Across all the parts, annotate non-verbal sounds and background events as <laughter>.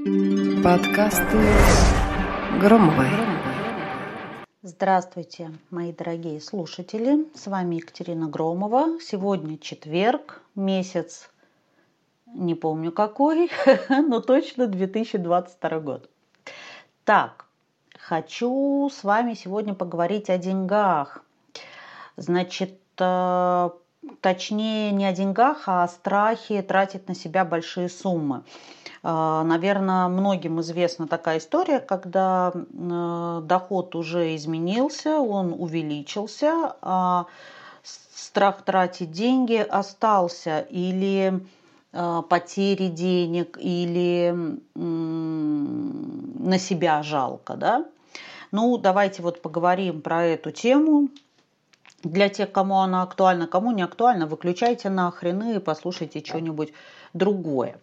Подкасты Громовой. Здравствуйте, мои дорогие слушатели. С вами Екатерина Громова. Сегодня четверг, месяц, не помню какой, <laughs> но точно 2022 год. Так, хочу с вами сегодня поговорить о деньгах. Значит, э, точнее не о деньгах, а о страхе тратить на себя большие суммы. А, Наверное, многим известна такая история, когда э, доход уже изменился, он увеличился, а страх тратить деньги остался или э, потери денег, или на себя жалко, да? Ну, давайте вот поговорим про эту тему. Для тех, кому она актуальна, кому не актуальна, выключайте нахрен и послушайте что-нибудь другое.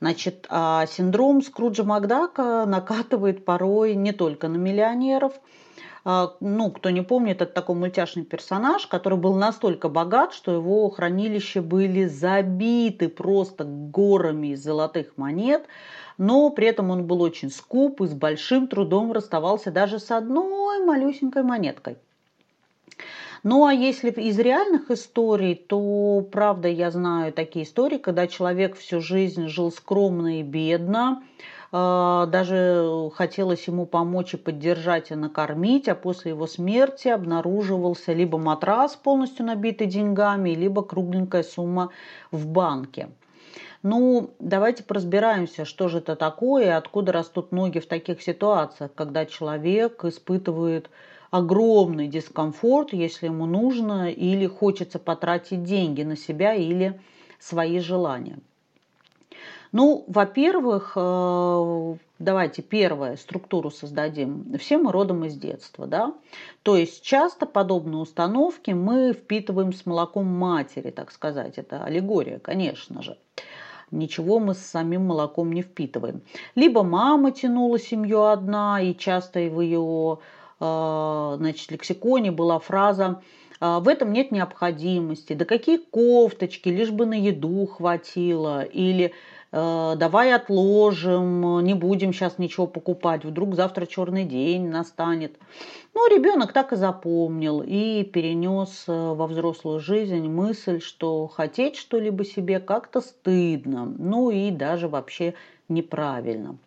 Значит, а синдром Скруджа Макдака накатывает порой не только на миллионеров. А, ну, кто не помнит, это такой мультяшный персонаж, который был настолько богат, что его хранилища были забиты просто горами золотых монет, но при этом он был очень скуп и с большим трудом расставался даже с одной малюсенькой монеткой. Ну а если из реальных историй, то правда я знаю такие истории, когда человек всю жизнь жил скромно и бедно, а, даже хотелось ему помочь и поддержать и накормить, а после его смерти обнаруживался либо матрас полностью набитый деньгами, либо кругленькая сумма в банке. Ну, давайте разбираемся, что же это такое откуда растут ноги в таких ситуациях, когда человек испытывает огромный дискомфорт, если ему нужно или хочется потратить деньги на себя или свои желания. Ну, во-первых, э, давайте первое, структуру создадим. Все мы родом из детства, да? То есть часто подобные установки мы впитываем с молоком матери, так сказать. Это аллегория, конечно же. Ничего мы с самим молоком не впитываем. Либо мама тянула семью одна, и часто в ее значит, лексиконе была фраза «А, в этом нет необходимости, да какие кофточки, лишь бы на еду хватило, или «Э, давай отложим, не будем сейчас ничего покупать, вдруг завтра черный день настанет. Ну, ребенок так и запомнил и перенес э, во взрослую жизнь мысль, что хотеть что-либо себе как-то стыдно, ну и даже вообще неправильно.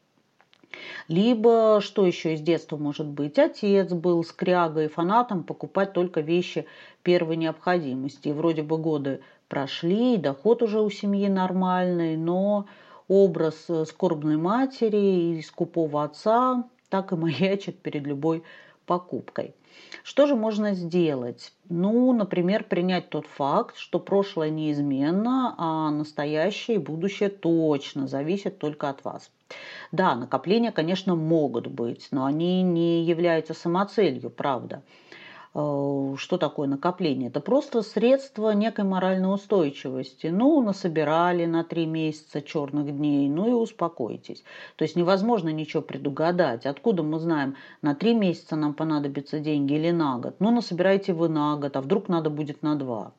Либо, что еще из детства может быть, отец был скрягой, фанатом покупать только вещи первой необходимости. И вроде бы годы прошли, доход уже у семьи нормальный, но образ э, скорбной матери и скупого отца так и маячит перед любой покупкой. Что же можно сделать? Ну, например, принять тот факт, что прошлое неизменно, а настоящее и будущее точно зависят только от вас. Да, накопления, конечно, могут быть, но они не являются самоцелью, правда. Э, что такое накопление? Это просто средство некой моральной устойчивости. Ну, насобирали на три месяца черных дней, ну и успокойтесь. То есть невозможно ничего предугадать. Откуда мы знаем, на три месяца нам понадобятся деньги или на год? Ну, насобирайте вы на год, а вдруг надо будет на два.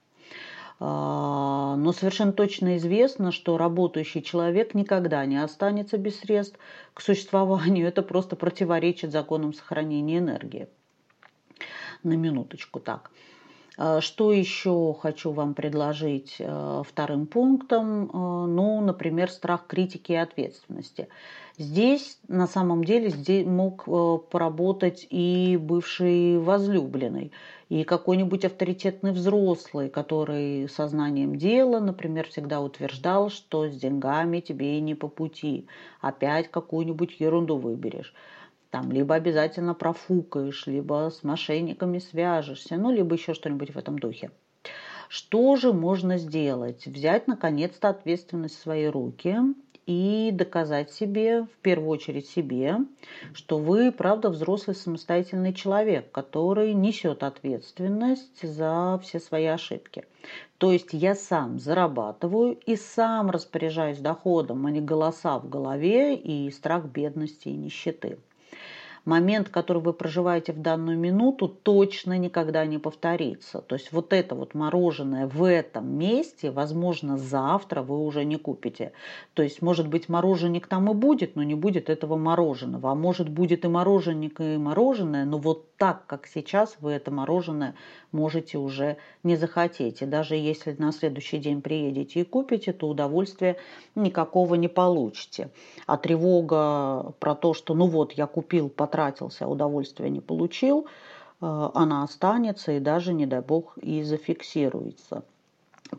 А, но совершенно точно известно, что работающий человек никогда не останется без средств к существованию. Это просто противоречит законам сохранения энергии. На минуточку так. А, что еще хочу вам предложить а, вторым пунктом? Ну, например, страх критики и ответственности. Здесь на самом деле здесь мог поработать и бывший возлюбленный и какой-нибудь авторитетный взрослый, который сознанием дела, например, всегда утверждал, что с деньгами тебе не по пути, опять какую-нибудь ерунду выберешь. Там либо обязательно профукаешь, либо с мошенниками свяжешься, ну, либо еще что-нибудь в этом духе. Что же можно сделать? Взять, наконец-то, ответственность в свои руки и доказать себе, в первую очередь себе, что вы, правда, взрослый самостоятельный человек, который несет ответственность за все свои ошибки. То есть я сам зарабатываю и сам распоряжаюсь доходом, а не голоса в голове и страх бедности и нищеты. Момент, который вы проживаете в данную минуту, точно никогда не повторится. То есть вот это вот мороженое в этом месте, возможно, завтра вы уже не купите. То есть, может быть, мороженик там и будет, но не будет этого мороженого. А может, будет и мороженик, и мороженое, но вот так, как сейчас, вы это мороженое можете уже не захотеть. И даже если на следующий день приедете и купите, то удовольствия никакого не получите. А тревога про то, что ну вот я купил, потратился, а удовольствия не получил, э, она останется и даже, не дай бог, и зафиксируется.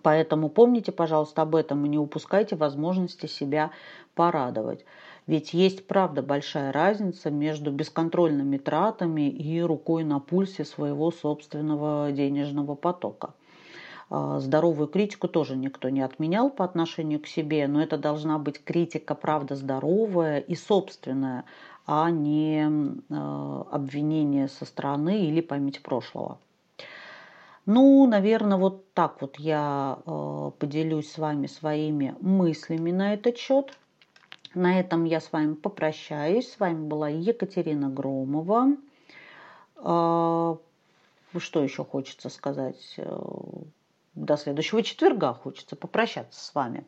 Поэтому помните, пожалуйста, об этом и не упускайте возможности себя порадовать. Ведь есть, правда, большая разница между бесконтрольными тратами и рукой на пульсе своего собственного денежного потока. А, здоровую критику тоже никто не отменял по отношению к себе, но это должна быть критика, правда, здоровая и собственная, а не а, обвинение со стороны или память прошлого. Ну, наверное, вот так вот я а, поделюсь с вами своими мыслями на этот счет. На этом я с вами попрощаюсь. С вами была Екатерина Громова. Что еще хочется сказать? Э, до следующего четверга хочется попрощаться с вами.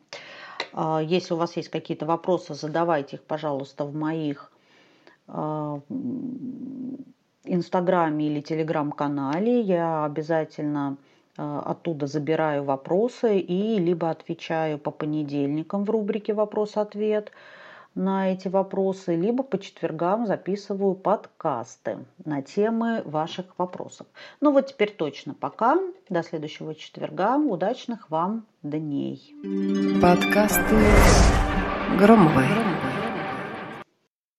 А, если у вас есть какие-то вопросы, задавайте их, пожалуйста, в моих а, инстаграме или телеграм-канале. Я обязательно а, оттуда забираю вопросы и либо отвечаю по понедельникам в рубрике «Вопрос-ответ», на эти вопросы, либо по четвергам записываю подкасты на темы ваших вопросов. Ну вот теперь точно пока. До следующего четверга. Удачных вам дней. Подкасты Громовой.